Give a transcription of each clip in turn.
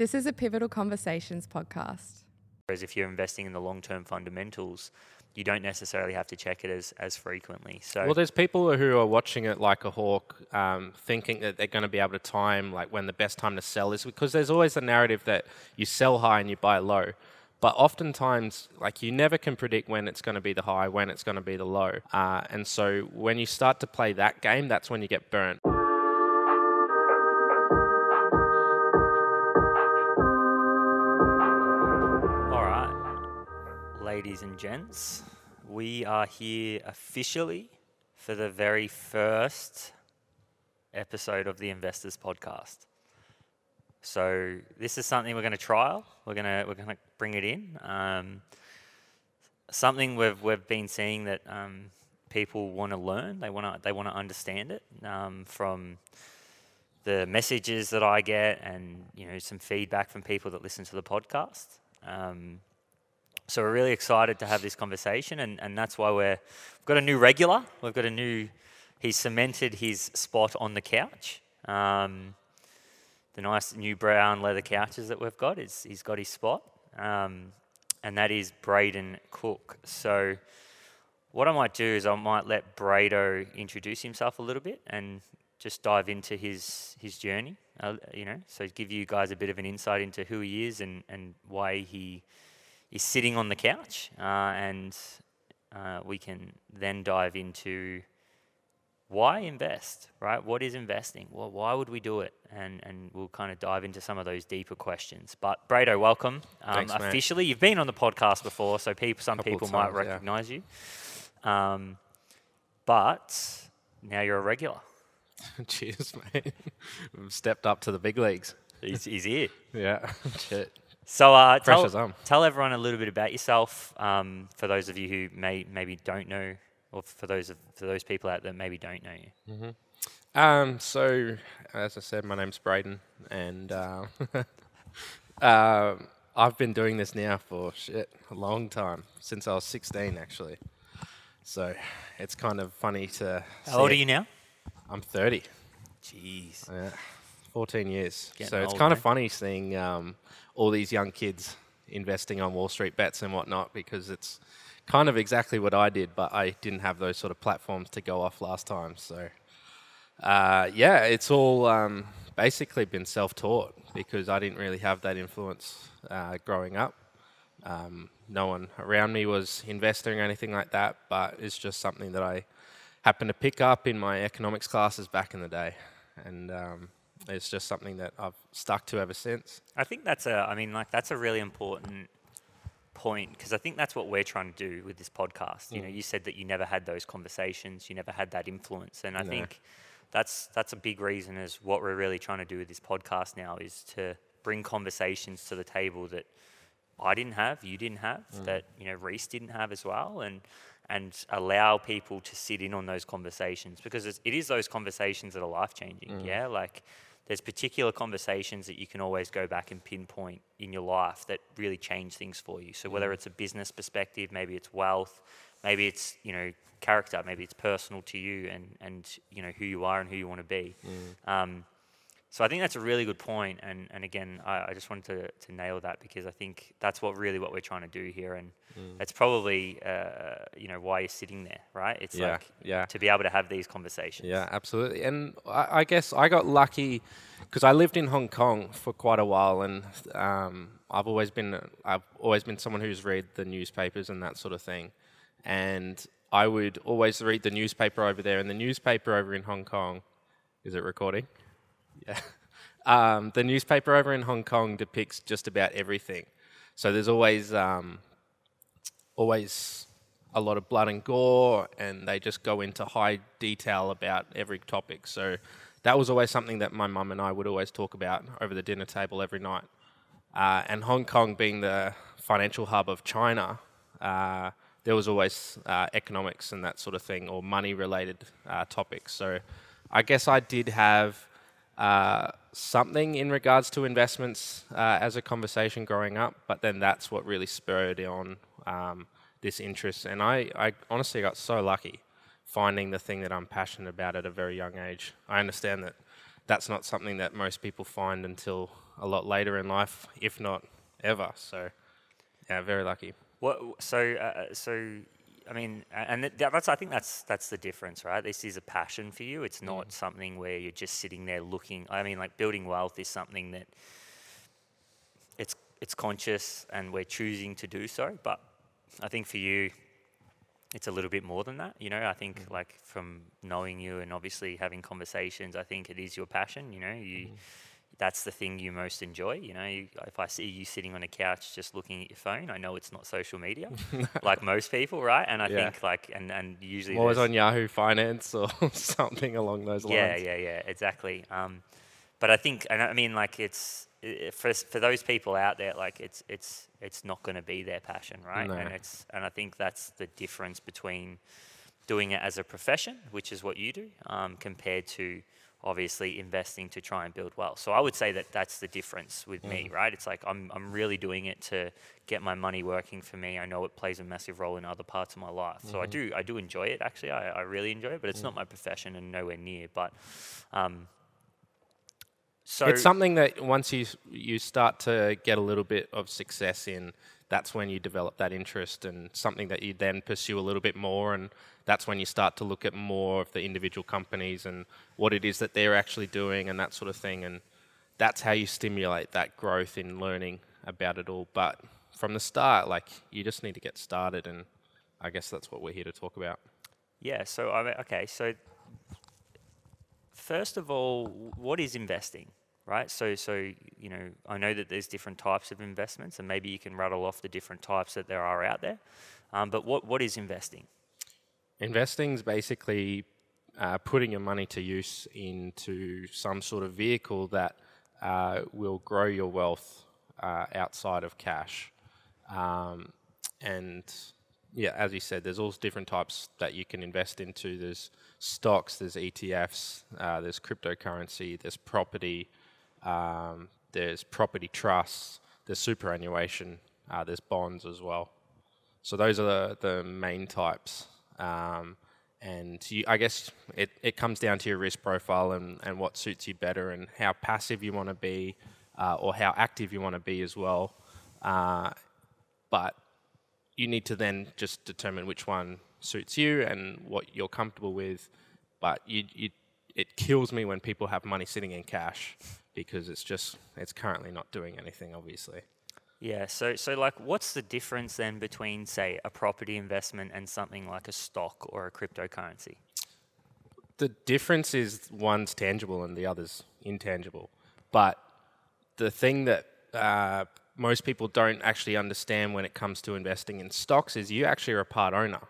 This is a Pivotal Conversations podcast. Whereas if you're investing in the long term fundamentals, you don't necessarily have to check it as, as frequently. So Well, there's people who are watching it like a hawk, um, thinking that they're going to be able to time like when the best time to sell is, because there's always the narrative that you sell high and you buy low. But oftentimes, like you never can predict when it's going to be the high, when it's going to be the low. Uh, and so when you start to play that game, that's when you get burnt. Ladies and gents, we are here officially for the very first episode of the Investors Podcast. So this is something we're going to trial. We're going to we're going to bring it in. Um, something we've we've been seeing that um, people want to learn. They want to they want to understand it um, from the messages that I get, and you know some feedback from people that listen to the podcast. Um, so we're really excited to have this conversation, and, and that's why we're we've got a new regular. We've got a new. He's cemented his spot on the couch. Um, the nice new brown leather couches that we've got. Is he's got his spot, um, and that is Brayden Cooke. So what I might do is I might let Brado introduce himself a little bit and just dive into his his journey. Uh, you know, so give you guys a bit of an insight into who he is and and why he is sitting on the couch, uh, and uh, we can then dive into why invest, right? What is investing? Well, why would we do it? And and we'll kind of dive into some of those deeper questions. But Brado, welcome. Um, Thanks, officially, you've been on the podcast before, so people, some Couple people might times, yeah. recognize you. Um, but now you're a regular. Cheers, mate. We've stepped up to the big leagues. He's, he's here. Yeah. Shit. So uh, tell, tell everyone a little bit about yourself. Um, for those of you who may maybe don't know, or for those of, for those people out there that maybe don't know you. Um, so, as I said, my name's Brayden, and uh, um I've been doing this now for shit a long time since I was 16, actually. So, it's kind of funny to. How old are you now? I'm 30. Jeez. Yeah, 14 years. Getting so it's old, kind of funny seeing um, all these young kids investing on Wall Street bets and whatnot because it's kind of exactly what I did, but I didn't have those sort of platforms to go off last time. So uh, yeah, it's all um, basically been self-taught because I didn't really have that influence uh, growing up. Um, no one around me was investing or anything like that, but it's just something that I happened to pick up in my economics classes back in the day, and um, it's just something that I've stuck to ever since. I think that's a. I mean, like that's a really important point because I think that's what we're trying to do with this podcast. You know, mm. you said that you never had those conversations, you never had that influence, and I No. think that's that's a big reason is what we're really trying to do with this podcast now is to bring conversations to the table that I didn't have, you didn't have, mm. that you know Rhys didn't have as well, and and allow people to sit in on those conversations because it's, it is those conversations that are life changing. Mm. Yeah, like there's particular conversations that you can always go back and pinpoint in your life that really change things for you. So whether it's a business perspective, maybe it's wealth, maybe it's you know character, maybe it's personal to you and and you know who you are and who you want to be. Um, so I think that's a really good point, and and again, I, I just wanted to, to nail that because I think that's what really what we're trying to do here, and it's probably uh, you know why you're sitting there, right? It's Yeah, like yeah. to be able to have these conversations. Yeah, absolutely. And I, I guess I got lucky because I lived in Hong Kong for quite a while, and um, I've always been I've always been someone who's read the newspapers and that sort of thing, and I would always read the newspaper over there, and the newspaper over in Hong Kong. Is it recording? Um, the newspaper over in Hong Kong depicts just about everything. So there's always um, always a lot of blood and gore, and they just go into high detail about every topic. So that was always something that my mum and I would always talk about over the dinner table every night. Uh, and Hong Kong being the financial hub of China, uh, there was always uh, economics and that sort of thing, or money related uh, topics. So I guess I did have uh, something in regards to investments uh, as a conversation growing up, but then that's what really spurred on um, this interest. And I, I honestly got so lucky finding the thing that I'm passionate about at a very young age. I understand that that's not something that most people find until a lot later in life, if not ever. So, yeah, very lucky. What? So, uh, so I mean, and that's I think that's that's the difference, right? This is a passion for you. It's not mm. something where you're just sitting there looking. I mean, like building wealth is something that it's it's conscious and we're choosing to do so. But I think for you, it's a little bit more than that. You know, I think mm. like from knowing you and obviously having conversations, I think it is your passion. You know, you mm. That's the thing you most enjoy. You know, you, if I see you sitting on a couch just looking at your phone, I know it's not social media, like most people, right? And I Yeah. think like and and usually What was on Yahoo Finance or something along those lines? yeah, yeah, yeah, exactly. Um, but I think, and I mean, like it's for for those people out there, like it's it's it's not going to be their passion, right? No. And it's and I think that's the difference between doing it as a profession, which is what you do, um, compared to obviously investing to try and build wealth. So I would say that that's the difference with me, Mm. right? It's like I'm I'm really doing it to get my money working for me. I know it plays a massive role in other parts of my life. So I Mm-hmm. do I do enjoy it actually. I, I really enjoy it, but it's not my profession and nowhere near. But um, so it's something that once you you start to get a little bit of success in, that's when you develop that interest and something that you then pursue a little bit more, and that's when you start to look at more of the individual companies and what it is that they're actually doing and that sort of thing, and that's how you stimulate that growth in learning about it all. But from the start, like you just need to get started, and I guess that's what we're here to talk about. yeah. So I mean, okay. So first of all, what is investing? Right. So so you know, I know that there's different types of investments, and maybe you can rattle off the different types that there are out there. Um, but what what is investing? Investing is basically uh, putting your money to use into some sort of vehicle that uh, will grow your wealth uh, outside of cash. Um, and yeah, as you said, there's all different types that you can invest into. There's stocks, there's ETFs, uh, there's cryptocurrency, there's property, um, there's property trusts, there's superannuation, uh, there's bonds as well. So those are the, the main types. Um, and you, I guess it, it comes down to your risk profile and, and what suits you better and how passive you want to be uh, or how active you want to be as well. Uh, but you need to then just determine which one suits you and what you're comfortable with. But you, you, it kills me when people have money sitting in cash because it's just it's currently not doing anything, obviously. Yeah. So so like, what's the difference then between say a property investment and something like a stock or a cryptocurrency? the difference is one's tangible and the other's intangible. But the thing that uh, most people don't actually understand when it comes to investing in stocks is you actually are a part owner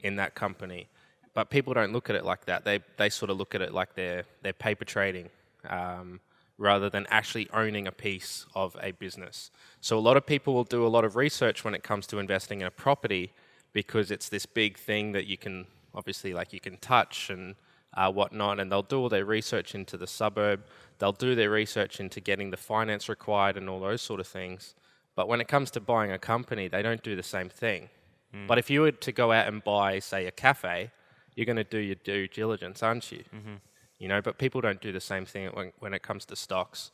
in that company. But people don't look at it like that. They they sort of look at it like they're they're paper trading. Um, rather than actually owning a piece of a business. So a lot of people will do a lot of research when it comes to investing in a property because it's this big thing that you can obviously like you can touch and uh, whatnot, and they'll do all their research into the suburb. They'll do their research into getting the finance required and all those sort of things. But when it comes to buying a company, they don't do the same thing. But if you were to go out and buy, say, a cafe, you're going to do your due diligence, aren't you? You know, but people don't do the same thing when, when it comes to stocks.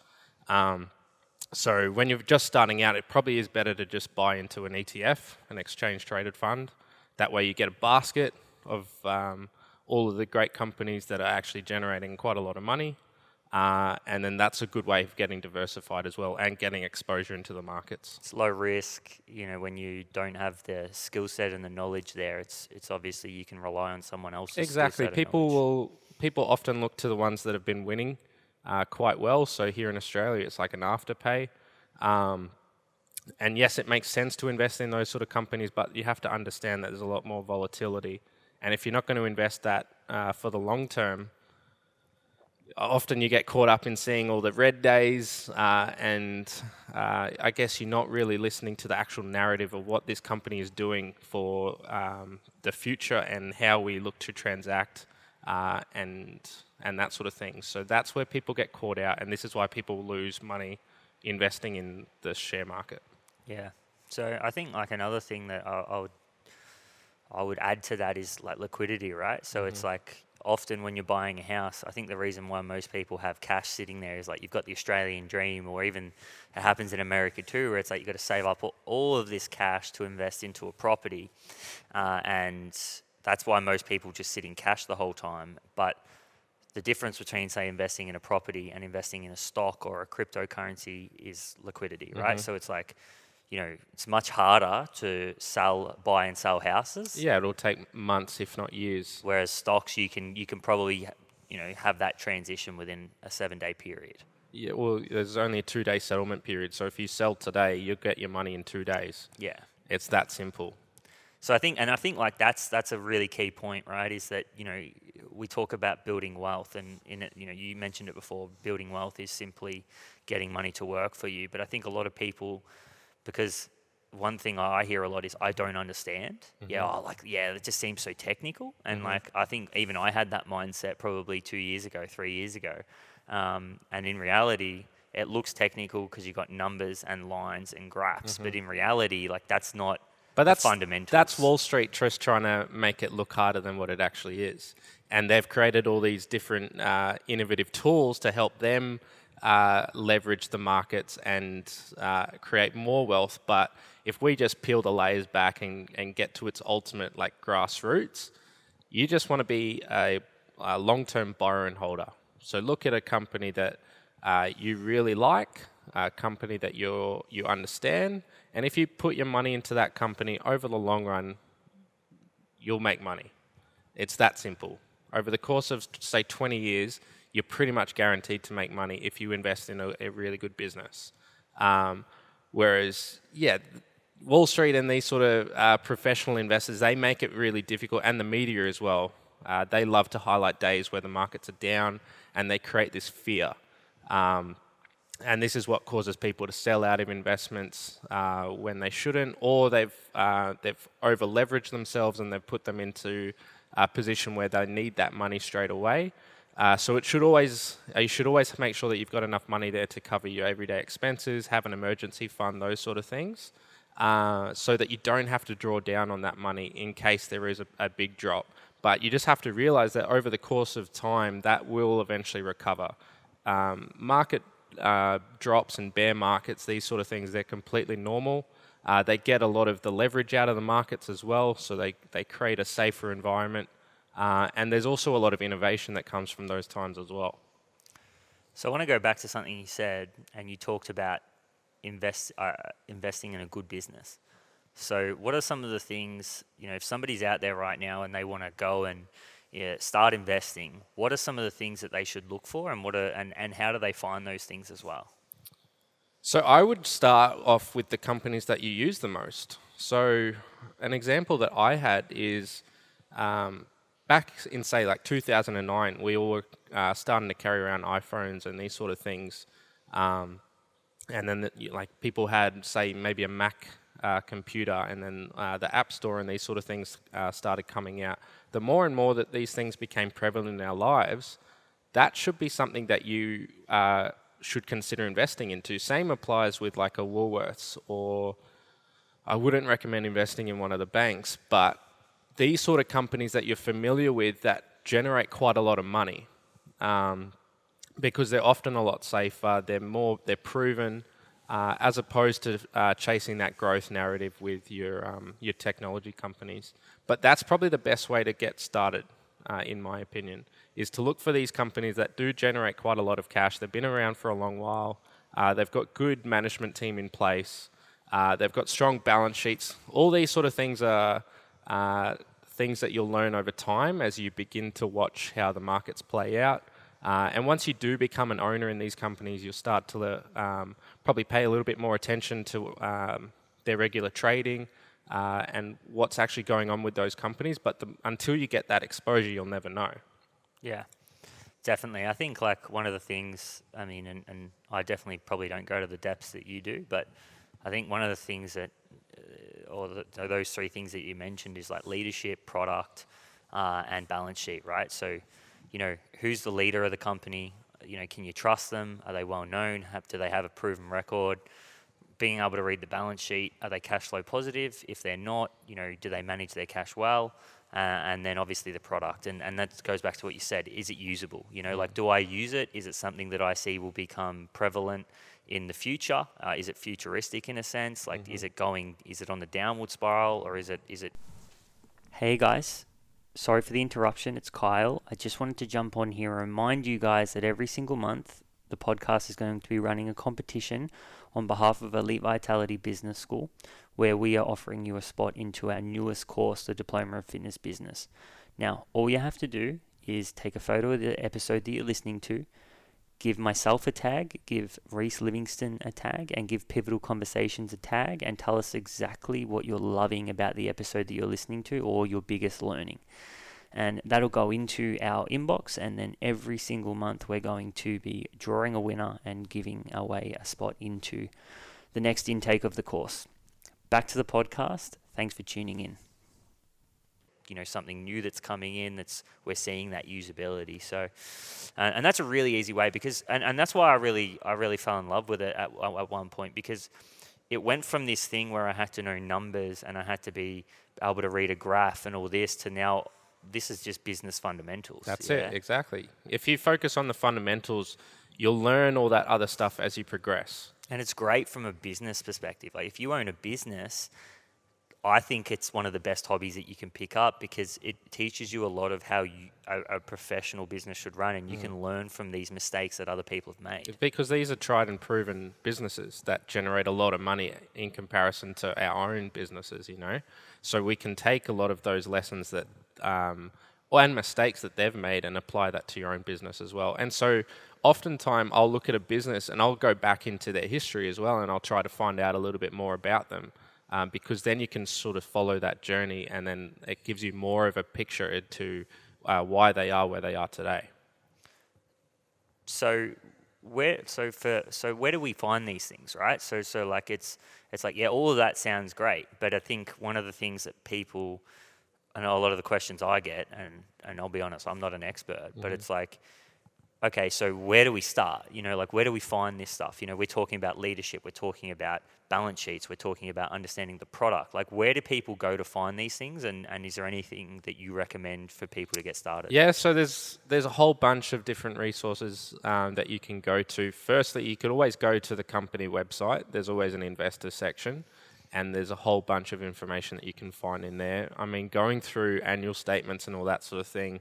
Um, so when you're just starting out, it probably is better to just buy into an ETF, an exchange traded fund. That way you get a basket of um, all of the great companies that are actually generating quite a lot of money. Uh, and then that's a good way of getting diversified as well and getting exposure into the markets. It's low risk. You know, when you don't have the skill set and the knowledge there, it's it's obviously you can rely on someone else's. skill Exactly. set People knowledge. will people often look to the ones that have been winning uh, quite well. So here in Australia, it's like an afterpay. Um, and yes, it makes sense to invest in those sort of companies, but you have to understand that there's a lot more volatility. And if you're not going to invest that uh, for the long term, often you get caught up in seeing all the red days, uh, and uh, I guess you're not really listening to the actual narrative of what this company is doing for um, the future and how we look to transact uh, and and that sort of thing. So that's where people get caught out, and this is why people lose money investing in the share market. Yeah. So I think like another thing that I, I would I would add to that is like liquidity, right? So it's like often when you're buying a house, I think the reason why most people have cash sitting there is like you've got the Australian dream, or even it happens in America too, where it's like you've got to save up all- all of this cash to invest into a property, uh, and that's why most people just sit in cash the whole time. But the difference between say investing in a property and investing in a stock or a cryptocurrency is liquidity, right? Mm-hmm. So it's like, you know, it's much harder to sell, buy and sell houses. Yeah, it'll take months, if not years. Whereas stocks, you can you can probably you know have that transition within a seven day period. Yeah, well, there's only a two day settlement period. So if you sell today, you'll get your money in two days. Yeah. It's that simple. So I think, and I think like that's that's a really key point, right? Is that you know we talk about building wealth, and in it, you know you mentioned it before. Building wealth is simply getting money to work for you. But I think a lot of people, because one thing I hear a lot is I don't understand. Yeah, mm-hmm. oh, like yeah, it just seems so technical, and mm-hmm. like I think even I had that mindset probably two years ago, three years ago, um, and in reality. It looks technical because you've got numbers and lines and graphs, but mm-hmm. in reality, like that's not But that's fundamentals. That's Wall Street just trying to make it look harder than what it actually is, and they've created all these different uh, innovative tools to help them uh, leverage the markets and uh, create more wealth. But if we just peel the layers back and, and get to its ultimate like grassroots, you just want to be a, a long-term borrower and holder. So look at a company that uh, you really like, a company that you you understand, and if you put your money into that company over the long run, you'll make money. It's that simple. Over the course of say 20 years, you're pretty much guaranteed to make money if you invest in a, a really good business. Um, whereas, yeah, Wall Street and these sort of uh, professional investors, they make it really difficult, and the media as well. Uh, they love to highlight days where the markets are down, and they create this fear. Um, and this is what causes people to sell out of investments uh, when they shouldn't, or they've uh, they've over leveraged themselves and they've put them into a position where they need that money straight away. Uh, so it should always uh, you should always make sure that you've got enough money there to cover your everyday expenses, have an emergency fund, those sort of things, uh, so that you don't have to draw down on that money in case there is a, a big drop. But you just have to realize that over the course of time, that will eventually recover. Um, market uh, drops and bear markets, these sort of things, they're completely normal. Uh, they get a lot of the leverage out of the markets as well, so they, they create a safer environment. Uh, and there's also a lot of innovation that comes from those times as well. So I want to go back to something you said, and you talked about invest uh, investing in a good business. So what are some of the things you know if somebody's out there right now and they want to go and yeah, start investing? What are some of the things that they should look for, and what are and, and how do they find those things as well? So I would start off with the companies that you use the most. So an example that I had is um, back in say like 2009, we all were uh, starting to carry around iPhones and these sort of things, um, and then the, like people had say maybe a Mac uh, computer, and then uh, the App Store and these sort of things uh, started coming out. The more and more that these things became prevalent in our lives, that should be something that you uh, should consider investing into. Same applies with like a Woolworths or I wouldn't recommend investing in one of the banks, but these sort of companies that you're familiar with that generate quite a lot of money um, because they're often a lot safer, they're more, they're proven. Uh, as opposed to uh, chasing that growth narrative with your um, your technology companies, but that's probably the best way to get started, uh, in my opinion, is to look for these companies that do generate quite a lot of cash. They've been around for a long while. Uh, they've got good management team in place. Uh, they've got strong balance sheets. All these sort of things are uh, things that you'll learn over time as you begin to watch how the markets play out. Uh, and once you do become an owner in these companies, you'll start to um, probably pay a little bit more attention to um, their regular trading uh, and what's actually going on with those companies. But the, until you get that exposure, you'll never know. Yeah, definitely. I think like one of the things, I mean, and, and I definitely probably don't go to the depths that you do, but I think one of the things that, uh, or the, those three things that you mentioned is like leadership, product, uh, and balance sheet, right? So, you know, who's the leader of the company? You know, can you trust them? Are they well known? Have, do they have a proven record? Being able to read the balance sheet, are they cash flow positive? If they're not, you know, do they manage their cash well? uh, and then obviously the product. And, and that goes back to what you said. Is it usable? You know, like, do I use it? Is it something that I see will become prevalent in the future? Uh, is it futuristic in a sense? Like, is it going, is it on the downward spiral or is it, is it? Hey guys, sorry for the interruption. It's Kyle. I just wanted to jump on here and remind you guys that every single month the podcast is going to be running a competition on behalf of Elite Vitality Business School, where we are offering you a spot into our newest course, the Diploma of Fitness Business. Now, all you have to do is take a photo of the episode that you're listening to, give myself a tag, give Rhys Livingstone a tag, and give Pivotal Conversations a tag, and tell us exactly what you're loving about the episode that you're listening to or your biggest learning and that'll go into our inbox and then every single month we're going to be drawing a winner and giving away a spot into the next intake of the course. Back to the podcast. Thanks for tuning in. You know something new that's coming in that's we're seeing that usability. So and, and that's a really easy way because and, and that's why i really i really fell in love with it at, at one point because it went from this thing where i had to know numbers and i had to be able to read a graph and all this to now this is just business fundamentals. That's yeah? it, exactly. If you focus on the fundamentals, you'll learn all that other stuff as you progress. And it's great from a business perspective. Like if you own a business, I think it's one of the best hobbies that you can pick up because it teaches you a lot of how you, a, a professional business should run, and you mm. can learn from these mistakes that other people have made. Because these are tried and proven businesses that generate a lot of money in comparison to our own businesses, you know. So we can take a lot of those lessons that um, and mistakes that they've made and apply that to your own business as well. And so oftentimes I'll look at a business and I'll go back into their history as well and I'll try to find out a little bit more about them. Um, because then you can sort of follow that journey and then it gives you more of a picture into uh, why they are where they are today. So where so for so where do we find these things right so so like it's it's like yeah all of that sounds great but i think one of the things that people I know a lot of the questions I get, and, and I'll be honest, I'm not an expert, mm-hmm. but it's like, okay, so where do we start? You know, like where do we find this stuff? You know, we're talking about leadership, we're talking about balance sheets, we're talking about understanding the product. Like, where do people go to find these things? And, and is there anything that you recommend for people to get started? Yeah, so there's there's a whole bunch of different resources um, that you can go to. Firstly, you could always go to the company website. There's always an investor section and there's a whole bunch of information that you can find in there. I mean, going through annual statements and all that sort of thing,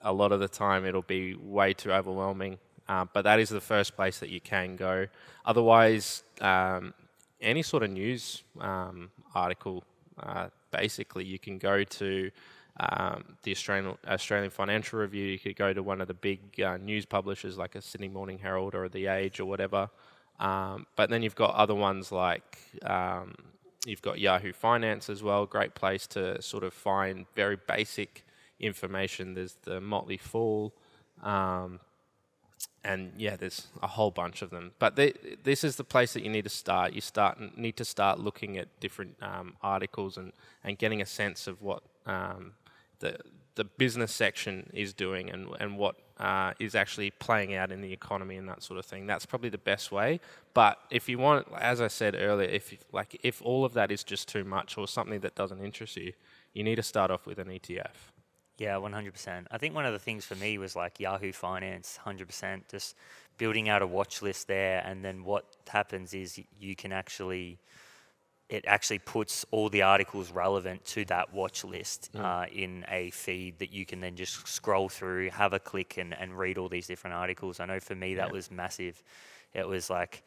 a lot of the time it'll be way too overwhelming. Uh, but that is the first place that you can go. Otherwise, um, any sort of news um, article, uh, basically, you can go to um, the Australian Australian Financial Review. You could go to one of the big uh, news publishers like a Sydney Morning Herald or The Age or whatever. Um, but then you've got other ones like um, You've got Yahoo Finance as well, great place to sort of find very basic information. There's the Motley Fool, um, and yeah, there's a whole bunch of them. But this is the place that you need to start. You start need to start looking at different um, articles and, and getting a sense of what um, the the business section is doing and and what uh, is actually playing out in the economy and that sort of thing. That's probably the best way. But if you want, as I said earlier, if like if all of that is just too much or something that doesn't interest you, you need to start off with an ETF. Yeah, 100%. I think one of the things for me was like Yahoo Finance, 100%, just building out a watch list there. And then what happens is you can actually it actually puts all the articles relevant to that watch list mm. uh, in a feed that you can then just scroll through, have a click, and, and read all these different articles. I know for me that yeah. was massive. It was like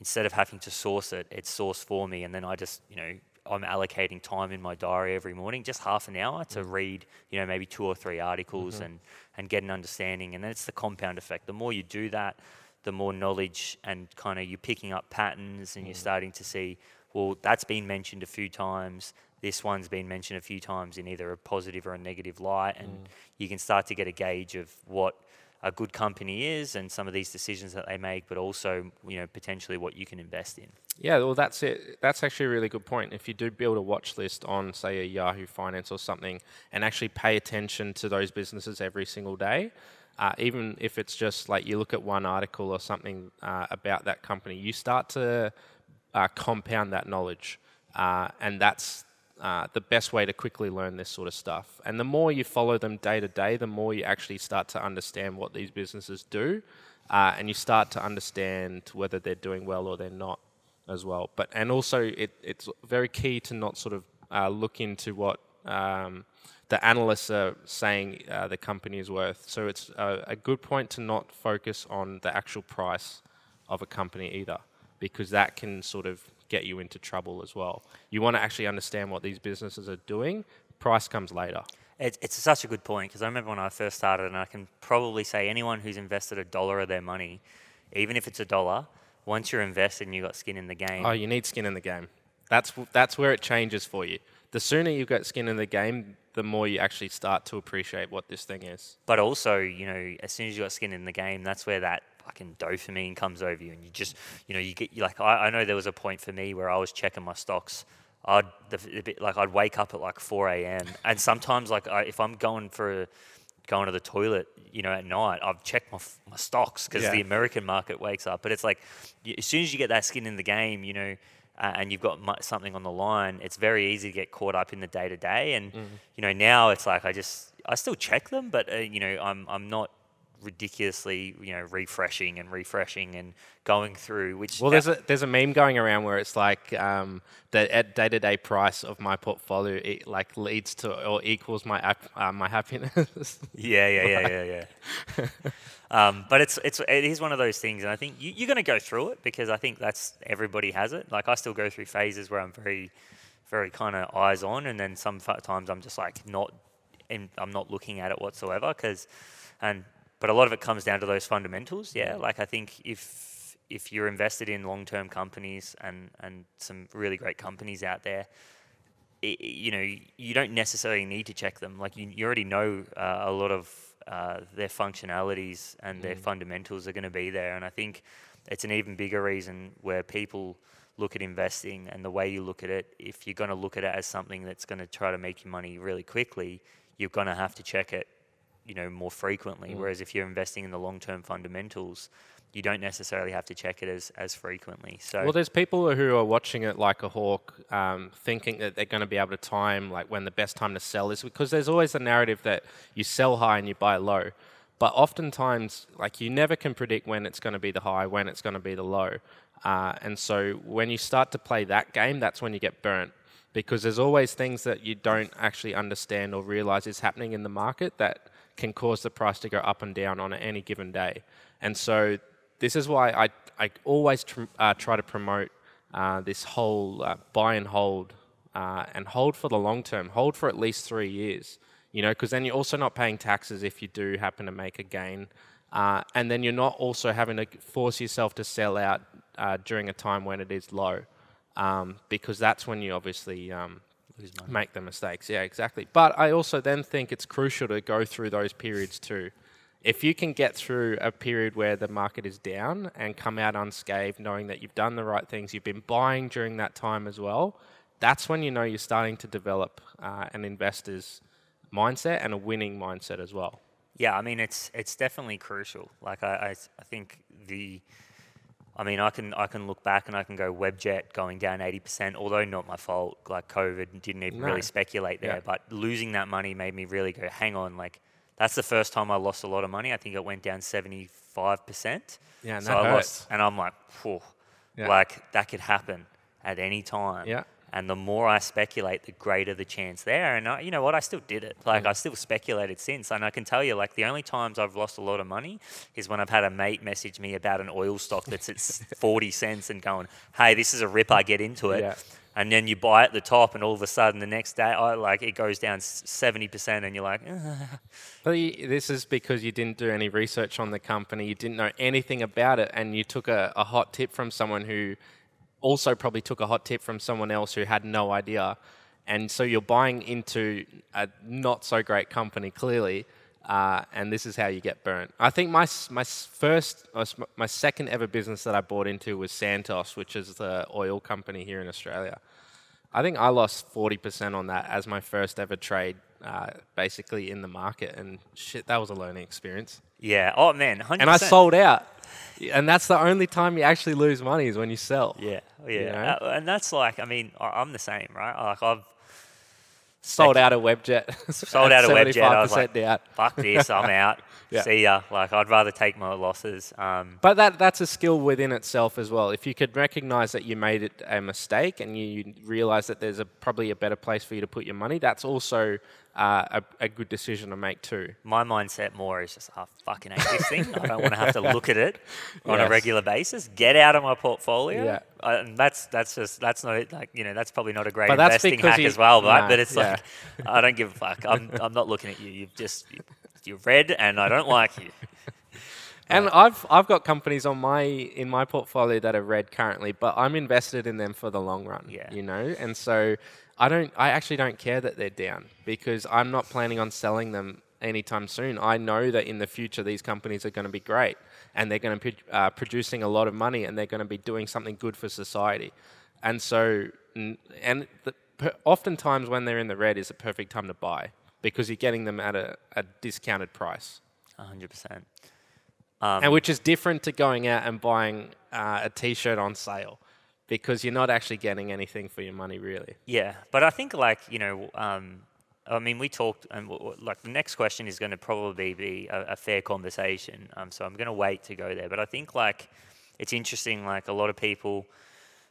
instead of having to source it, it's sourced for me, and then I just you know I'm allocating time in my diary every morning, just half an hour to mm. read you know maybe two or three articles mm-hmm. and and get an understanding. And then it's the compound effect. The more you do that, the more knowledge and kind of you're picking up patterns, and mm. you're starting to see well, that's been mentioned a few times. This one's been mentioned a few times in either a positive or a negative light, and mm. you can start to get a gauge of what a good company is and some of these decisions that they make, but also you know potentially what you can invest in. Yeah, well, that's it. That's actually a really good point. If you do build a watch list on, say, a Yahoo Finance or something, and actually pay attention to those businesses every single day, uh, even if it's just like you look at one article or something uh, about that company, you start to uh, compound that knowledge. Uh, and that's uh, the best way to quickly learn this sort of stuff. And the more you follow them day to day, the more you actually start to understand what these businesses do, uh, and you start to understand whether they're doing well or they're not as well. But and also it, it's very key to not sort of uh, look into what um, the analysts are saying uh, the company is worth. So it's a, a good point to not focus on the actual price of a company either, because that can sort of get you into trouble as well. You want to actually understand what these businesses are doing. Price comes later. It, it's such a good point because I remember when I first started, and I can probably say anyone who's invested a dollar of their money, even if it's a dollar, once you're invested and you've got skin in the game. Oh, you need skin in the game. That's that's where it changes for you. The sooner you've got skin in the game, the more you actually start to appreciate what this thing is. But also, you know, as soon as you got skin in the game, that's where that fucking dopamine comes over you, and you just, you know, you get like I, I know there was a point for me where I was checking my stocks. I'd the, bit, like I'd wake up at like 4 a.m. and sometimes like I, if I'm going for a, going to the toilet, you know, at night, I've checked my, my stocks because Yeah. the American market wakes up. But it's like as soon as you get that skin in the game, you know, uh, and you've got something on the line, it's very easy to get caught up in the day to day. And you know, now it's like I just I still check them, but uh, you know, I'm I'm not ridiculously you know refreshing and refreshing and going through which Well, there's a there's a meme going around where it's like um, the day to day price of my portfolio it like leads to or equals my uh, my happiness. Yeah, yeah, yeah, yeah, yeah. um, but it's it's it is one of those things, and I think you, you're going to go through it because I think that's everybody has it. Like I still go through phases where I'm very, very kind of eyes on, and then some fa- times I'm just like not, I'm not looking at it whatsoever. Because, and but a lot of it comes down to those fundamentals. Yeah, like I think if if you're invested in long term companies and and some really great companies out there, i- i- you know, you don't necessarily need to check them. Like you, you already know uh, a lot of uh, their functionalities and their fundamentals are going to be there. And I think it's an even bigger reason where people look at investing and the way you look at it. If you're going to look at it as something that's going to try to make you money really quickly, you're going to have to check it, you know, more frequently. Whereas if you're investing in the long-term fundamentals, you don't necessarily have to check it as, as frequently. So Well, there's people who are watching it like a hawk, um, thinking that they're going to be able to time like when the best time to sell is, because there's always the narrative that you sell high and you buy low. But oftentimes, like you never can predict when it's going to be the high, when it's going to be the low. Uh, and so when you start to play that game, that's when you get burnt. Because there's always things that you don't actually understand or realize is happening in the market that can cause the price to go up and down on any given day. And so this is why I, I always tr- uh, try to promote uh, this whole uh, buy and hold uh, and hold for the long term, hold for at least three years, you know, because then you're also not paying taxes if you do happen to make a gain. Uh, and then you're not also having to force yourself to sell out uh, during a time when it is low, um, because that's when you obviously um, make the mistakes. Yeah, exactly. But I also then think it's crucial to go through those periods too. If you can get through a period where the market is down and come out unscathed, knowing that you've done the right things, you've been buying during that time as well, that's when you know you're starting to develop uh, an investor's mindset and a winning mindset as well. Yeah, I mean it's it's definitely crucial. Like I I think the, I mean I can I can look back and I can go Webjet going down eighty percent, although not my fault. Like COVID didn't even No. really speculate there, Yeah. but losing that money made me really go, hang on, like that's the first time I lost a lot of money. I think it went down seventy five percent. Yeah, and so that I hurts. lost, and I'm like, Phew, Yeah. like that could happen at any time. Yeah. And the more I speculate, the greater the chance there. And I, you know what? I still did it. Like I still speculated since. And I can tell you, like the only times I've lost a lot of money is when I've had a mate message me about an oil stock that's at 40 cents and going, hey, this is a rip. I get into it. Yeah. And then you buy at the top, and all of a sudden, the next day, I, like it goes down 70%, and you're like, this is because you didn't do any research on the company, you didn't know anything about it, and you took a, a hot tip from someone who also probably took a hot tip from someone else who had no idea. And so you're buying into a not so great company, clearly, uh, and this is how you get burnt. I think my, my first, uh, my second ever business that I bought into was Santos, which is the oil company here in Australia. I think I lost 40% on that as my first ever trade, uh, basically in the market. And shit, that was a learning experience. yeah. Oh, man. 100%. And I sold out. And that's the only time you actually lose money is when you sell. Yeah, yeah, know? Uh, and that's like, I mean, I'm the same, right? Like I've, sold out a Webjet. Sold out a Webjet. I was 75% like, down. fuck this, I'm out. Yeah. See ya. Like I'd rather take my losses. Um, But that that's a skill within itself as well. If you could recognize that you made it a mistake and you, you realize that there's a, probably a better place for you to put your money, that's also uh, a, a good decision to make too. my mindset more is just, I fucking hate this thing. I don't want to have to look at it on a regular basis. Get out of my portfolio. Yeah. Uh, and that's that's just that's not it. Like you know, that's probably not a great But investing hack as well, right? no, but it's yeah. like I don't give a fuck. I'm I'm not looking at you. You've just you're red, and I don't like you. And I've I've got companies on my in my portfolio that are red currently, but I'm invested in them for the long run. Yeah. You know, and so I don't I actually don't care that they're down because I'm not planning on selling them anytime soon. I know that in the future these companies are going to be great and they're going to be uh, producing a lot of money and they're going to be doing something good for society. And so and the, oftentimes when they're in the red is a perfect time to buy because you're getting them at a, a discounted price hundred percent. and which is different to going out and buying uh, a T-shirt on sale because you're not actually getting anything for your money, really. Yeah, but I think like you know, um, I mean, we talked, and like the next question is going to probably be a, a fair conversation. Um, so I'm going to wait to go there. But I think like it's interesting. Like a lot of people,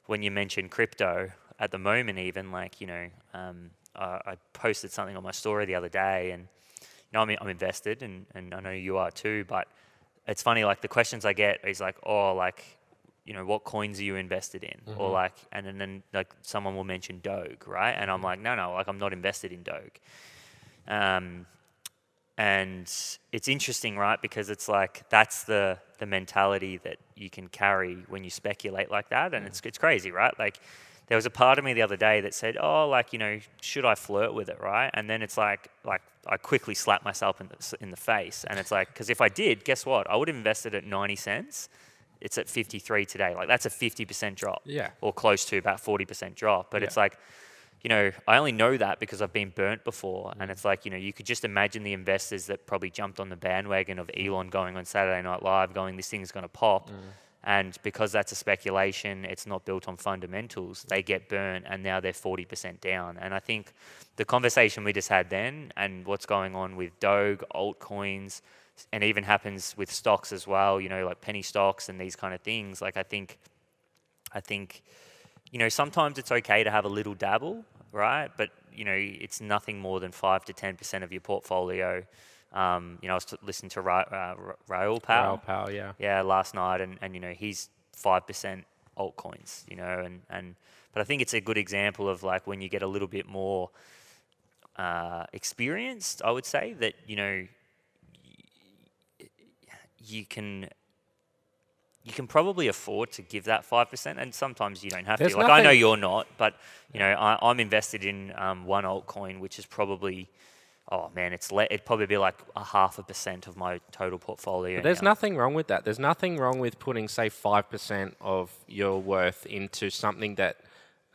when you mention crypto at the moment, even like you know, um, I, I posted something on my story the other day, and you know, I'm, I'm invested, and, and I know you are too. But it's funny, like the questions I get is like, oh, like you know, what coins are you invested in? Or mm-hmm. like, and then, then like someone will mention Doge, right? And I'm mm-hmm. like, no, no, like I'm not invested in Doge. Um, and it's interesting, right? Because it's like that's the the mentality that you can carry when you speculate like that, and mm. it's it's crazy, right? Like there was a part of me the other day that said, oh, like you know, should I flirt with it, right? And then it's like like I quickly slapped myself in the in the face, and it's like because if I did, guess what? I would have invested at ninety cents. It's at 53 today. Like that's a 50% drop. Yeah. Or close to about 40% drop. But Yeah. it's like, you know, I only know that because I've been burnt before. And mm. it's like, you know, you could just imagine the investors that probably jumped on the bandwagon of Elon going on Saturday Night Live, going, this thing's going to pop. Mm. And because that's a speculation, it's not built on fundamentals, they get burnt and now they're 40% down. And I think the conversation we just had then and what's going on with Doge, altcoins, and even happens with stocks as well, you know, like penny stocks and these kind of things. Like I think I think, you know, sometimes it's okay to have a little dabble, right? But you know, it's nothing more than five to ten percent of your portfolio. Um, you know, I was t- listening to Ra- uh, Ra- Raoul Pal, Raoul Pal, yeah. yeah, last night, and, and you know, he's five percent altcoins, you know, and and but I think it's a good example of like when you get a little bit more uh, experienced, I would say that you know you can you can probably afford to give that five percent, and sometimes you don't have There's to. Like I know you're not, but you know I, I'm invested in um, one altcoin, which is probably oh man, it's le- it'd probably be like a half a percent of my total portfolio. But there's now. nothing wrong with that. There's nothing wrong with putting, say, 5% of your worth into something that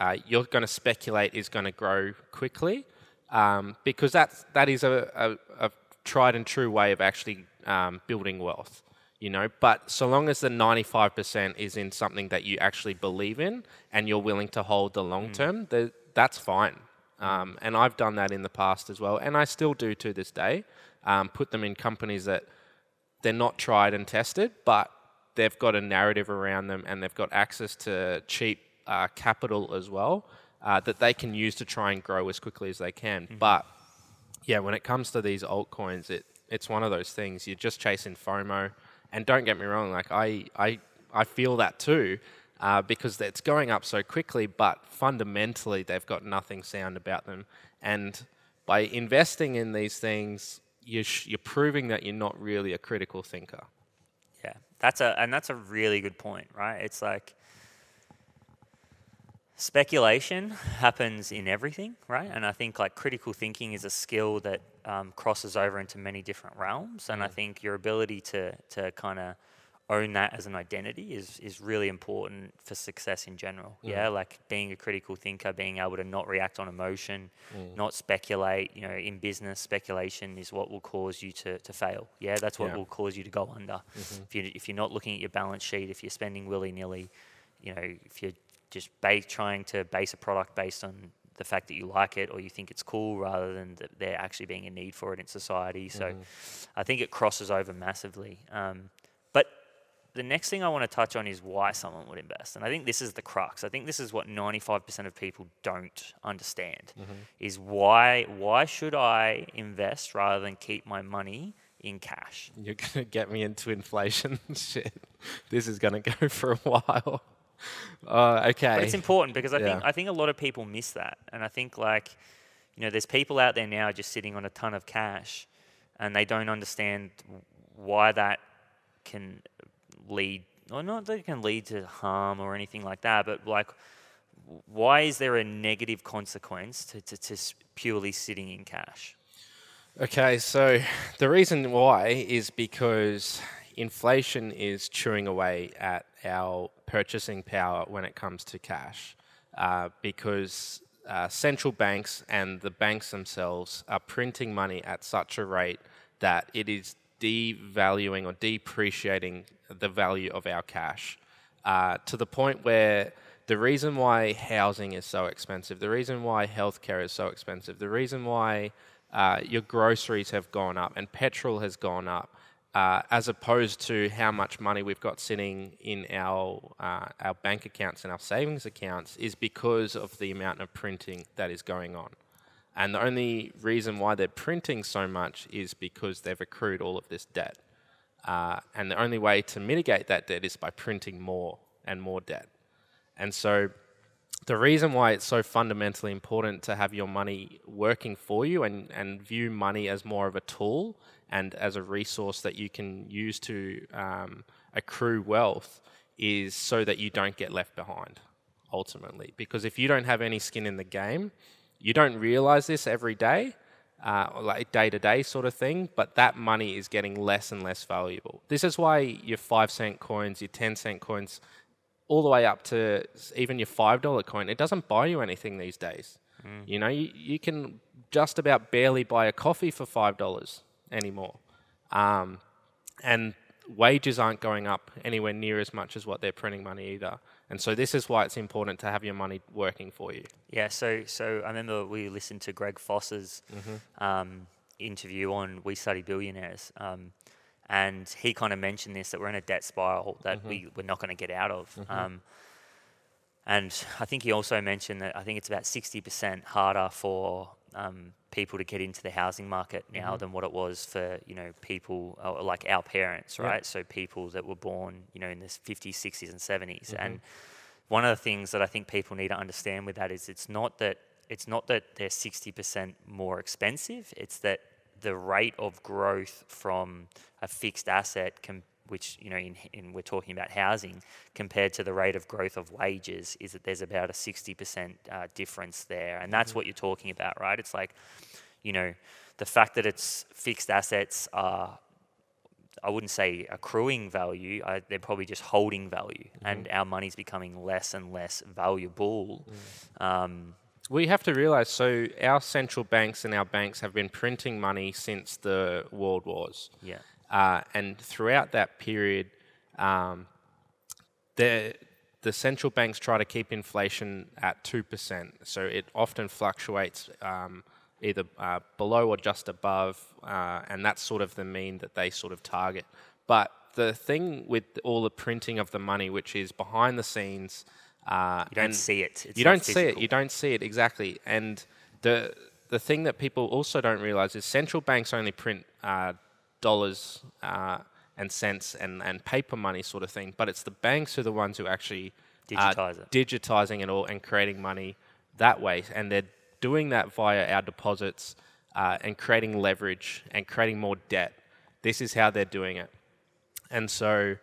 uh, you're going to speculate is going to grow quickly, um, because that's, that is a, a, a tried and true way of actually um, building wealth. You know, but so long as the 95% is in something that you actually believe in and you're willing to hold the long term, th- that's fine. Um, and I've done that in the past as well, and I still do to this day. Um, put them in companies that they're not tried and tested, but they've got a narrative around them and they've got access to cheap uh, capital as well uh, that they can use to try and grow as quickly as they can. But yeah, when it comes to these altcoins, it it's one of those things you're just chasing FOMO. And don't get me wrong, like I I I feel that too. Uh, because it's going up so quickly, but fundamentally they've got nothing sound about them. And by investing in these things, you're, sh- you're proving that you're not really a critical thinker. Yeah, that's a and that's a really good point, right? It's like speculation happens in everything, right? And I think like critical thinking is a skill that um, crosses over into many different realms. And I mm. think your ability to to kind of own that as an identity is is really important for success in general. Mm. Yeah, like being a critical thinker, being able to not react on emotion, mm. not speculate. You know, in business, speculation is what will cause you to, to fail. Yeah, that's what Yeah. will cause you to go under. Mm-hmm. If you if you're not looking at your balance sheet, if you're spending willy nilly, you know, if you're just ba- trying to base a product based on the fact that you like it or you think it's cool rather than that there actually being a need for it in society. So I think it crosses over massively. Um, but the next thing I want to touch on is why someone would invest. And I think this is the crux. I think this is what 95% of people don't understand is why why should I invest rather than keep my money in cash? You're gonna get me into inflation shit. This is gonna go for a while. Uh, okay. But it's important because I think I think a lot of people miss that, and I think like, you know, there's people out there now just sitting on a ton of cash, and they don't understand why that can lead, or not that it can lead to harm or anything like that, but like, why is there a negative consequence to, to, to purely sitting in cash? Okay, so the reason why is because inflation is chewing away at our purchasing power when it comes to cash. Uh, because uh, central banks and the banks themselves are printing money at such a rate that it is devaluing or depreciating the value of our cash uh, to the point where the reason why housing is so expensive, the reason why healthcare is so expensive, the reason why uh, your groceries have gone up and petrol has gone up, uh, as opposed to how much money we've got sitting in our uh, our bank accounts and our savings accounts, is because of the amount of printing that is going on. And the only reason why they're printing so much is because they've accrued all of this debt. Uh, and the only way to mitigate that debt is by printing more and more debt. And so the reason why it's so fundamentally important to have your money working for you and, and view money as more of a tool and as a resource that you can use to um, accrue wealth is so that you don't get left behind ultimately. Because if you don't have any skin in the game, you don't realize this every day, uh, like day to day sort of thing, but that money is getting less and less valuable. This is why your five cent coins, your 10 cent coins, all the way up to even your five dollar coin, it doesn't buy you anything these days. You know, you, you can just about barely buy a coffee for five dollars anymore, um, and wages aren't going up anywhere near as much as what they're printing money either. And so this is why it's important to have your money working for you. Yeah, so so I remember we listened to Greg Foss's um, interview on We Study Billionaires, um, and he kind of mentioned this that we're in a debt spiral that we we're not going to get out of. Um, and I think he also mentioned that I think it's about sixty percent harder for um, people to get into the housing market now than what it was for you know people uh, like our parents, right? So people that were born you know in the fifties, sixties, and 70s and one of the things that I think people need to understand with that is it's not that it's not that they're sixty percent more expensive. It's that the rate of growth from a fixed asset, com- which you know, in, in we're talking about housing, compared to the rate of growth of wages, is that there's about a sixty percent uh, difference there, and that's what you're talking about, right? It's like, you know, the fact that it's fixed assets are I wouldn't say accruing value. I, they're probably just holding value, and our money's becoming less and less valuable. Um, We have to realize so our central banks and our banks have been printing money since the world wars. yeah, Uh, and throughout that period, um, the the central banks try to keep inflation at two percent. So it often fluctuates um, either uh, below or just above, uh, and that's sort of the mean that they sort of target. But the thing with all the printing of the money, which is behind the scenes, uh, you don't see it. It's you don't see it. You don't see it exactly. And the the thing that people also don't realize is central banks only print uh, dollars uh, and cents and, and paper money sort of thing. But it's the banks who are the ones who actually are Digitize it. digitizing it all and creating money that way. And they're doing that via our deposits uh, and creating leverage and creating more debt. This is how they're doing it. And so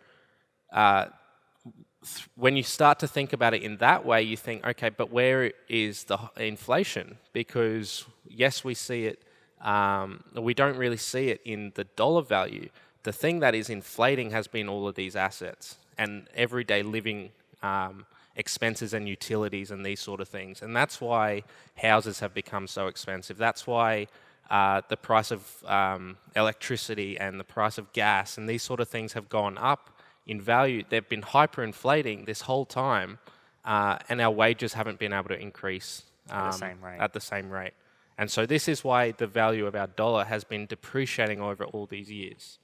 when you start to think about it in that way, you think, okay, but where is the inflation? Because yes, we see it. Um, we don't really see it in the dollar value. The thing that is inflating has been all of these assets and everyday living um, expenses and utilities and these sort of things. And that's why houses have become so expensive. That's why uh, the price of um, electricity and the price of gas and these sort of things have gone up in value. They've been hyperinflating this whole time, uh, and our wages haven't been able to increase At the same rate. At the same rate. And so this is why the value of our dollar has been depreciating over all these years.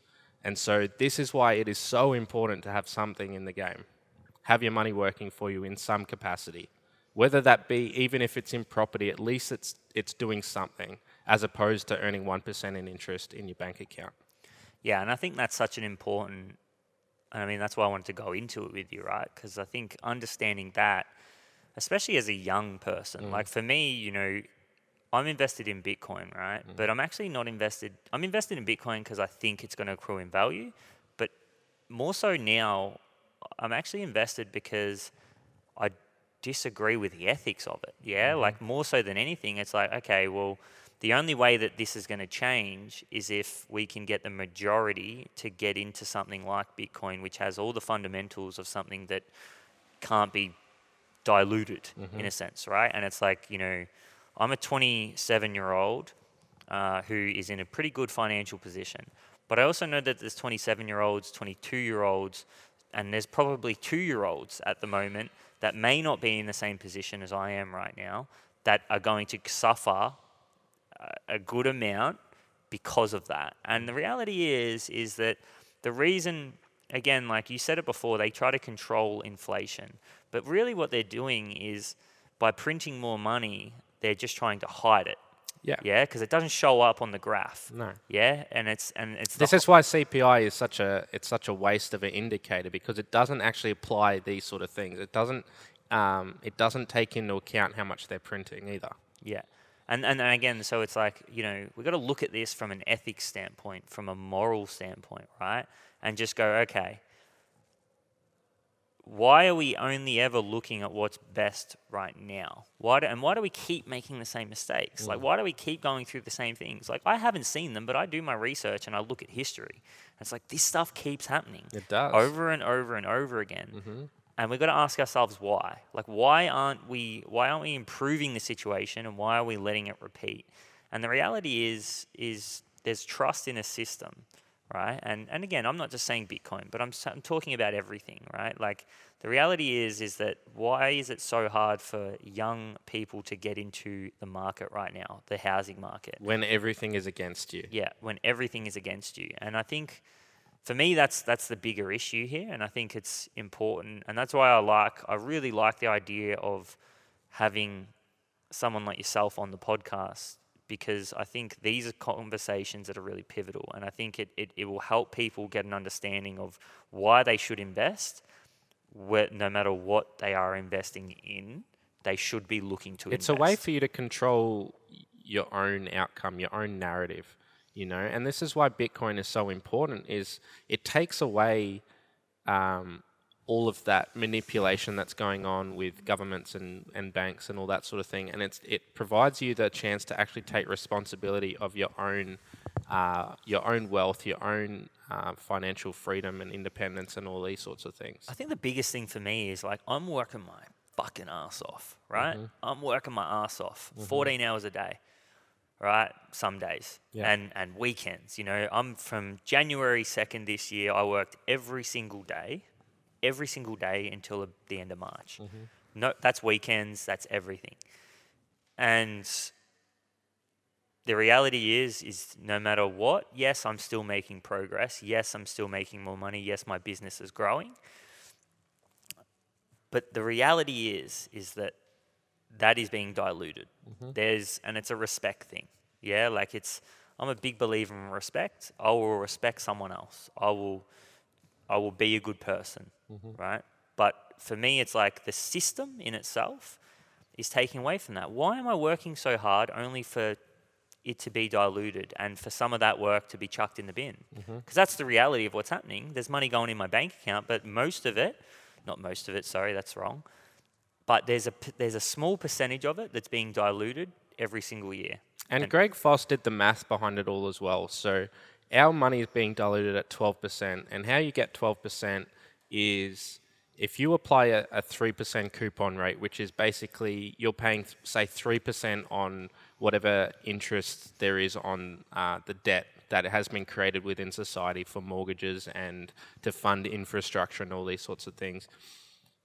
And so this is why it is so important to have something in the game. Have your money working for you in some capacity. Whether that be even if it's in property, at least it's it's doing something as opposed to earning 1% in interest in your bank account. Yeah, and I think that's such an important. I mean, that's why I wanted to go into it with you, right? Because I think understanding that, especially as a young person, mm. like for me, you know, I'm invested in Bitcoin, right? Mm. But I'm actually not invested. I'm invested in Bitcoin because I think it's going to accrue in value. But more so now, I'm actually invested because I disagree with the ethics of it. Yeah, mm-hmm. like more so than anything, it's like okay, well, the only way that this is going to change is if we can get the majority to get into something like Bitcoin, which has all the fundamentals of something that can't be diluted in a sense, right? And it's like, you know, I'm a 27 year old uh, who is in a pretty good financial position. But I also know that there's 27 year olds, 22 year olds, and there's probably two year olds at the moment that may not be in the same position as I am right now that are going to suffer a- good amount because of that. And the reality is is that the reason again like you said it before they try to control inflation. But really what they're doing is by printing more money, they're just trying to hide it. Yeah. Yeah, because it doesn't show up on the graph. No. Yeah, and it's and it's This is why CPI is such a it's such a waste of an indicator because it doesn't actually apply these sort of things. It doesn't um, it doesn't take into account how much they're printing either. Yeah. And, and and again, so it's like, you know, we've got to look at this from an ethics standpoint, from a moral standpoint, right? And just go, okay, why are we only ever looking at what's best right now? Why do, and why do we keep making the same mistakes? Like, mm. why do we keep going through the same things? Like, I haven't seen them, but I do my research and I look at history. It's like this stuff keeps happening It does. over and over and over again. Mm-hmm. And we've got to ask ourselves why. Like, why aren't we? Why aren't we improving the situation, and why are we letting it repeat? And the reality is, is there's trust in a system, right? And and again, I'm not just saying Bitcoin, but I'm I'm talking about everything, right? Like, the reality is, is that why is it so hard for young people to get into the market right now, the housing market? When everything is against you. Yeah, when everything is against you. And I think for me that's that's the bigger issue here and I think it's important and that's why I like I really like the idea of having someone like yourself on the podcast because I think these are conversations that are really pivotal and I think it, it, it will help people get an understanding of why they should invest where, no matter what they are investing in they should be looking to it's invest. a way for you to control your own outcome, your own narrative, you know. And this is why Bitcoin is so important. Is it takes away um, all of that manipulation that's going on with governments and, and banks and all that sort of thing, and it's it provides you the chance to actually take responsibility of your own uh, your own wealth, your own uh, financial freedom and independence, and all these sorts of things. I think the biggest thing for me is like I'm working my fucking ass off, right? I'm working my ass off, 14 hours a day, right? Some days Yeah. and and weekends. You know, I'm from January 2nd this year. I worked every single day, every single day until the end of March. Mm-hmm. No, that's weekends. That's everything, and the reality is is no matter what yes i'm still making progress yes i'm still making more money yes my business is growing but the reality is is that that is being diluted. Mm-hmm. There's and it's a respect thing. Yeah like it's i'm a big believer in respect. I will respect someone else. I will i will be a good person mm-hmm. right? But for me it's like the system in itself is taking away from that. Why am i working so hard only for it to be diluted and for some of that work to be chucked in the bin. Mm-hmm. Because that's the reality of what's happening. There's money going in my bank account, but most of it, not most of it, sorry, that's wrong. But there's a there's a small percentage of it that's being diluted every single year. And Greg Foss did the math behind it all as well. So our money is being diluted at 12%. And how you get 12% is if you apply a, a 3% coupon rate, which is basically you're paying, say, 3% on whatever interest there is on uh, the debt that has been created within society for mortgages and to fund infrastructure and all these sorts of things.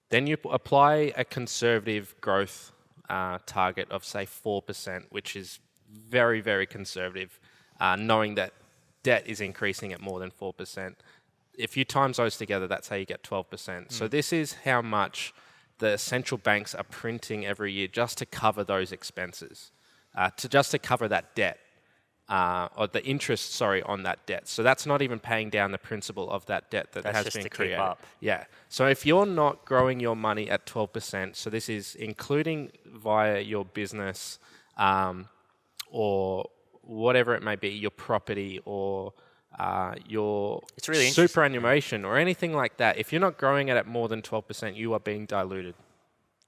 Then you apply a conservative growth uh, target of say four percent, which is very very conservative, uh, knowing that debt is increasing at more than four percent. If you times those together, that's how you get twelve percent. So this is how much the central banks are printing every year just to cover those expenses, uh, to just to cover that debt uh, or the interest, sorry, on that debt. So that's not even paying down the principal of that debt that That's has just been to keep created. up. Yeah. So if you're not growing your money at 12%, so this is including via your business um, or whatever it may be, your property or uh, your It's really superannuation or anything like that. If you're not growing it at more than 12%, you are being diluted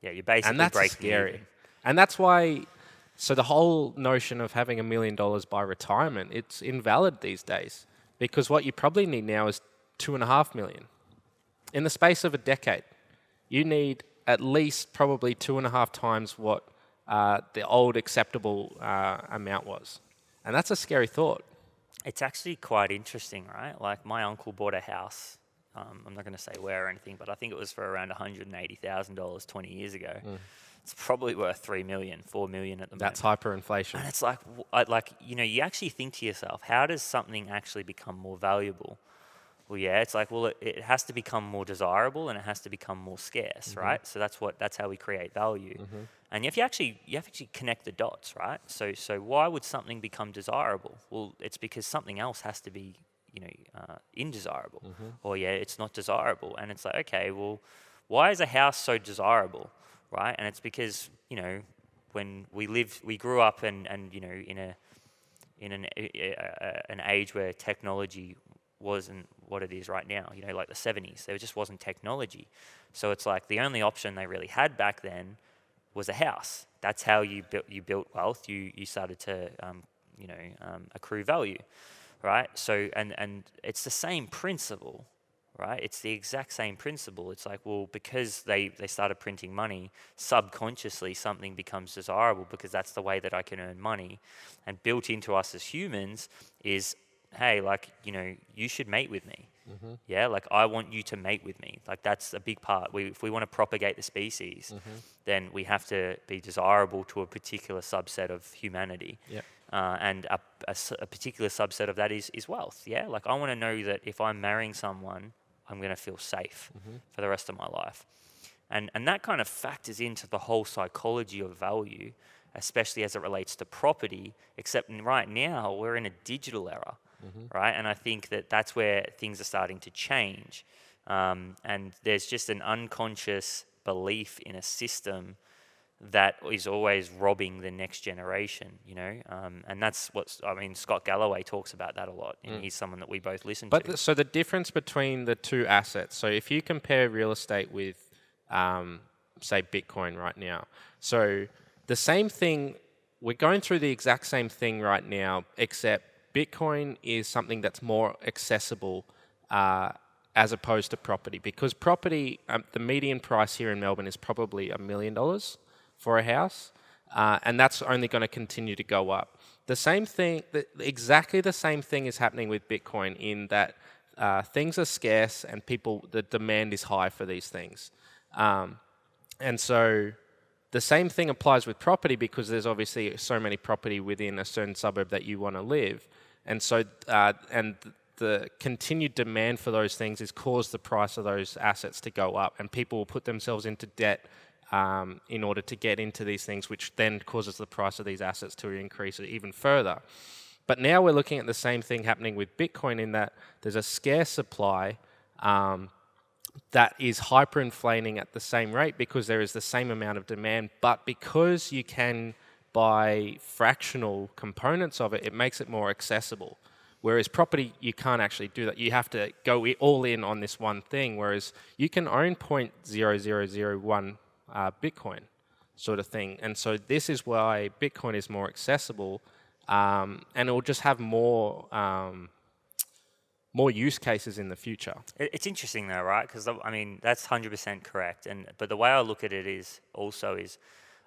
Yeah, you're basically and that's breaking scary. even. And that's why. So the whole notion of having a million dollars by retirement, it's invalid these days because what you probably need now is two and a half million. In the space of a decade, you need at least probably two and a half times what uh, the old acceptable uh, amount was, and that's a scary thought. It's actually quite interesting, right? Like my uncle bought a house. Um, I'm not going to say where or anything, but I think it was for around $180,000 20 years ago. It's probably worth three million, four million at the That's moment. That's hyperinflation. And it's like, like you know, you actually think to yourself, how does something actually become more valuable? Well, yeah, it's like, well, it, it has to become more desirable and it has to become more scarce, mm-hmm. right? So that's what that's how we create value. Mm-hmm. And if you actually you have to actually connect the dots, right? So so why would something become desirable? Well, it's because something else has to be, you know, uh, indesirable, mm-hmm. or yeah, it's not desirable. And it's like, okay, well, why is a house so desirable, right? And it's because you know when we lived, we grew up and and you know in a in an a- a- an age where technology wasn't what it is right now. You know, like the 70s, there just wasn't technology. So it's like the only option they really had back then was a house. That's how you built you built wealth. You you started to um, you know um, accrue value, right? So and and it's the same principle, right? It's the exact same principle. It's like well because they they started printing money, subconsciously something becomes desirable because that's the way that I can earn money, and built into us as humans is hey like you know you should mate with me. Yeah, like I want you to mate with me. Like that's a big part. We, if we want to propagate the species, then we have to be desirable to a particular subset of humanity. Yep. Uh, and a particular subset of that is, is wealth. Yeah, like I want to know that if I'm marrying someone, I'm going to feel safe for the rest of my life. And, and that kind of factors into the whole psychology of value, especially as it relates to property, except right now we're in a digital era, right? And I think that that's where things are starting to change. Um, and there's just an unconscious belief in a system that is always robbing the next generation, you know? Um, and that's what, I mean, Scott Galloway talks about that a lot. And he's someone that we both listen But to. the, so the difference between the two assets. So if you compare real estate with, um, say, Bitcoin right now. So the same thing. We're going through the exact same thing right now, except Bitcoin is something that's more accessible. Uh, as opposed to property, because property, um, the median price here in Melbourne is probably a million dollars for a house, uh, and that's only going to continue to go up. The same thing, exactly the same thing is happening with Bitcoin in that uh, things are scarce and people, the demand is high for these things. Um, and so the same thing applies with property because there's obviously so many property within a certain suburb that you want to live. And so, uh, and the continued demand for those things has caused the price of those assets to go up, and people will put themselves into debt um, in order to get into these things, which then causes the price of these assets to increase even further. But now we're looking at the same thing happening with Bitcoin in that there's a scarce supply um, that is hyperinflating at the same rate because there is the same amount of demand, but because you can buy fractional components of it, it makes it more accessible. Whereas property, you can't actually do that. You have to go all in on this one thing. Whereas you can own 0.0001 uh, Bitcoin, sort of thing. And so this is why Bitcoin is more accessible, um, and it will just have more um, more use cases in the future. It's interesting though, right? Because I mean, that's hundred percent correct. And but the way I look at it is also is,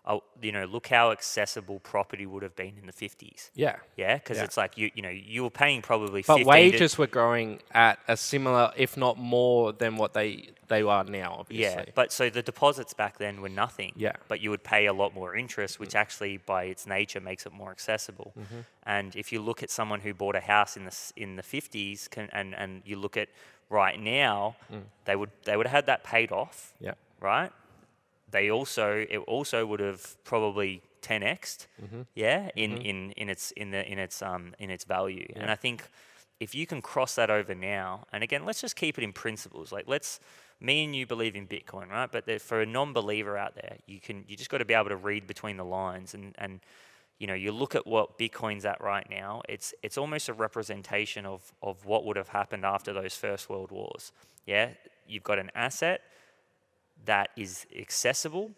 oh, you know, look how accessible property would have been in the 50s. Yeah. Yeah, because Yeah. it's like you you know you were paying probably. But 15 to- wages were growing at a similar, if not more, than what they they are now. Obviously. Yeah, but so the deposits back then were nothing. Yeah. But you would pay a lot more interest, which actually, by its nature, makes it more accessible. Mm-hmm. And if you look at someone who bought a house in the in the fifties, and and you look at right now, they would they would have had that paid off, yeah. right? They also it also would have probably 10xed, yeah, in, in in its in the in its um in its value. And I think if you can cross that over now, and again, let's just keep it in principles. Like let's me and you believe in Bitcoin, right? But for a non-believer out there, you can you just got to be able to read between the lines and and you know you look at what Bitcoin's at right now. It's it's almost a representation of of what would have happened after those first world wars. Yeah, you've got an asset that is accessible.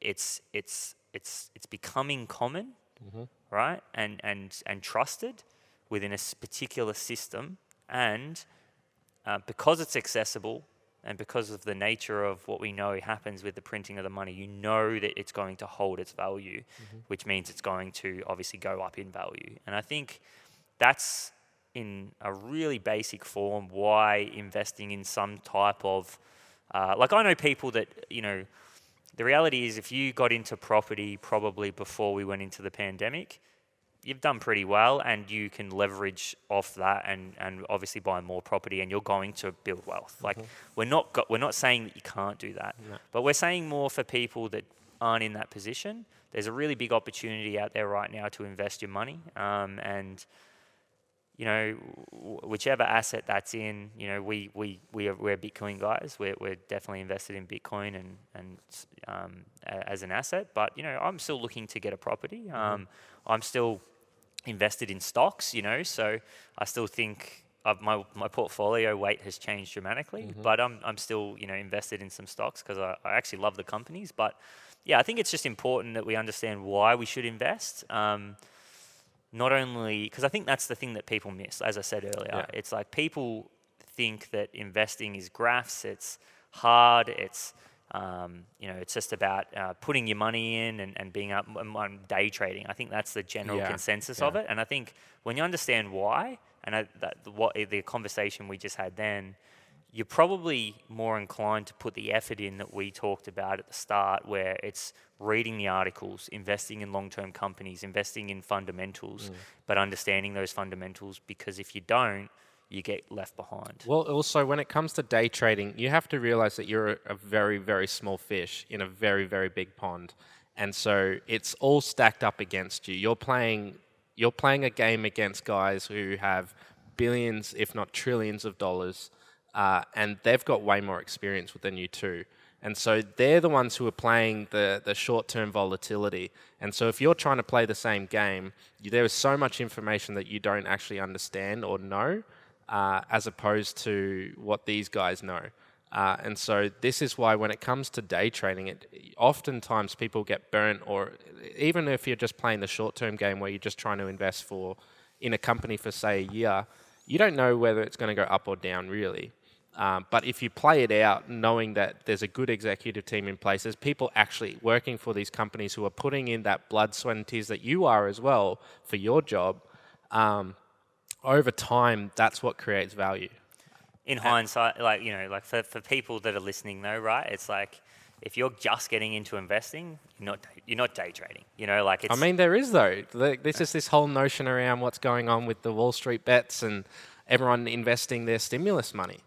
It's it's it's it's becoming common, right? And and and trusted within a particular system, and uh, because it's accessible and because of the nature of what we know happens with the printing of the money, you know that it's going to hold its value, which means it's going to obviously go up in value. And I think that's in a really basic form why investing in some type of uh, like I know people that you know the reality is if you got into property probably before we went into the pandemic you've done pretty well and you can leverage off that and, and obviously buy more property and you're going to build wealth. Like we're not go- we're not saying that you can't do that but we're saying more for people that aren't in that position. There's a really big opportunity out there right now to invest your money um, and you know, whichever asset that's in, you know, we we we are we're Bitcoin guys. We're we're definitely invested in Bitcoin and and um, a- as an asset. But you know, I'm still looking to get a property. Um, I'm still invested in stocks. You know, so I still think. Uh, my my portfolio weight has changed dramatically, but I'm I'm still you know invested in some stocks because I, I actually love the companies. But yeah, I think it's just important that we understand why we should invest. Um, not only because I think that's the thing that people miss. As I said earlier, Yeah. it's like people think that investing is graphs. It's hard. It's um, you know, it's just about uh, putting your money in and, and being up on on day trading. I think that's the general Yeah, consensus yeah. of it. And I think when you understand why, and I, that what the conversation we just had then, you're probably more inclined to put the effort in that we talked about at the start, where it's reading the articles, investing in long term companies, investing in fundamentals, Mm. but understanding those fundamentals because if you don't, you get left behind. Well, also when it comes to day trading, you have to realize that you're a, a very, very small fish in a very, very big pond, and so it's all stacked up against you. You're playing, you're playing a game against guys who have billions, if not trillions, of dollars, uh, and they've got way more experience than you too. And so they're the ones who are playing the, the short term volatility. And so if you're trying to play the same game, you, there is so much information that you don't actually understand or know, uh, as opposed to what these guys know. Uh, and so this is why when it comes to day trading, it oftentimes people get burnt, or even if you're just playing the short term game where you're just trying to invest for in a company for say a year, you don't know whether it's going to go up or down really. Um, but if you play it out, knowing that there's a good executive team in place, there's people actually working for these companies who are putting in that blood, sweat, and tears that you are as well for your job. Um, over time, that's what creates value. in hindsight, like you know, like for, for people that are listening though, right? It's like if you're just getting into investing, you're not day- you're not day trading. You know, like it's I mean, there is though. This is this whole notion around what's going on with the Wall Street bets and everyone investing their stimulus money.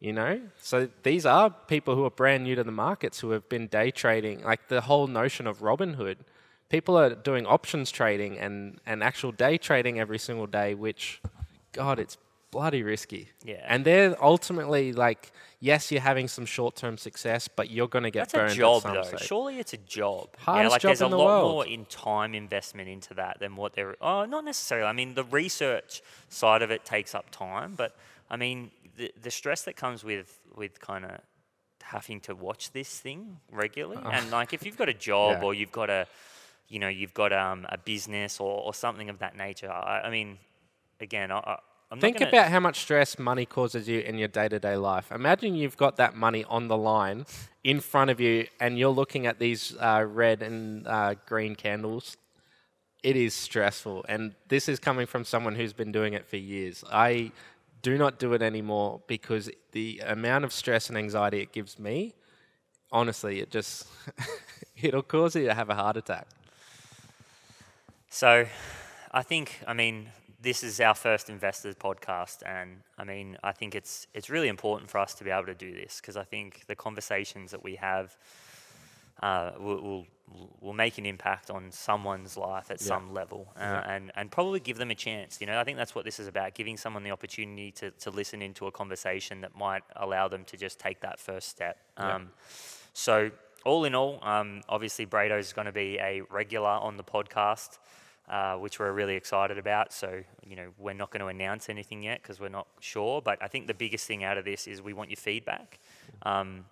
You know, so these are people who are brand new to the markets who have been day trading. Like the whole notion of Robinhood, people are doing options trading and and actual day trading every single day, which, God, it's bloody risky. Yeah. And they're ultimately like, yes, you're having some short-term success, but you're going to get that's burned. a job though. stage. Surely it's a job. yeah, like job there's a the lot world. more in time investment into that than what they're Oh, not necessarily. I mean, the research side of it takes up time, but I mean, the the stress that comes with with kind of having to watch this thing regularly, and like if you've got a job. Yeah. or you've got a, you know, you've got um, a business or, or something of that nature. I, I mean, again, I, I- I'm Think about how much stress money causes you in your day to day life. Imagine you've got that money on the line in front of you and you're looking at these uh, red and uh, green candles. It is stressful. And this is coming from someone who's been doing it for years. I do not do it anymore because the amount of stress and anxiety it gives me, honestly, it just, it'll cause you to have a heart attack. So, I think, I mean, this is our first investors podcast, and I mean, I think it's it's really important for us to be able to do this because I think the conversations that we have uh, will, will will make an impact on someone's life at Yeah. some level, uh, Yeah. and and probably give them a chance. You know, I think that's what this is about: giving someone the opportunity to to listen into a conversation that might allow them to just take that first step. Yeah. Um, so, all in all, um, obviously, Brado is going to be a regular on the podcast, uh, which we're really excited about. So, you know, we're not going to announce anything yet because we're not sure. But I think the biggest thing out of this is we want your feedback. Um,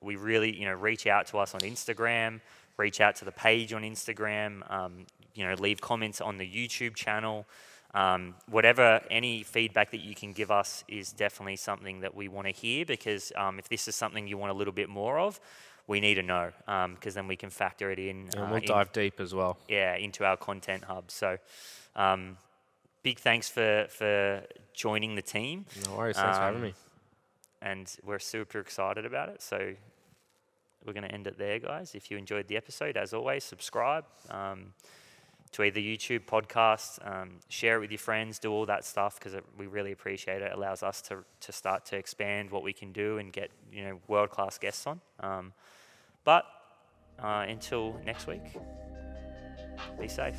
we really, you know, reach out to us on Instagram, reach out to the page on Instagram, um, you know, leave comments on the YouTube channel. Um, whatever, any feedback that you can give us is definitely something that we want to hear because um, if this is something you want a little bit more of, we need to know because then we can factor it in. And uh, we'll in- dive deep as well. yeah, into our content hub. So, um, big thanks for for joining the team, No worries. Thanks for having Um, me. and we're super excited about it. So, we're going to end it there, guys. If you enjoyed the episode, as always, subscribe um, to either YouTube, podcast, um, share it with your friends, do all that stuff because we really appreciate it. It allows us to to start to expand what we can do and get you know world class guests on. Um, but uh, until next week, be safe.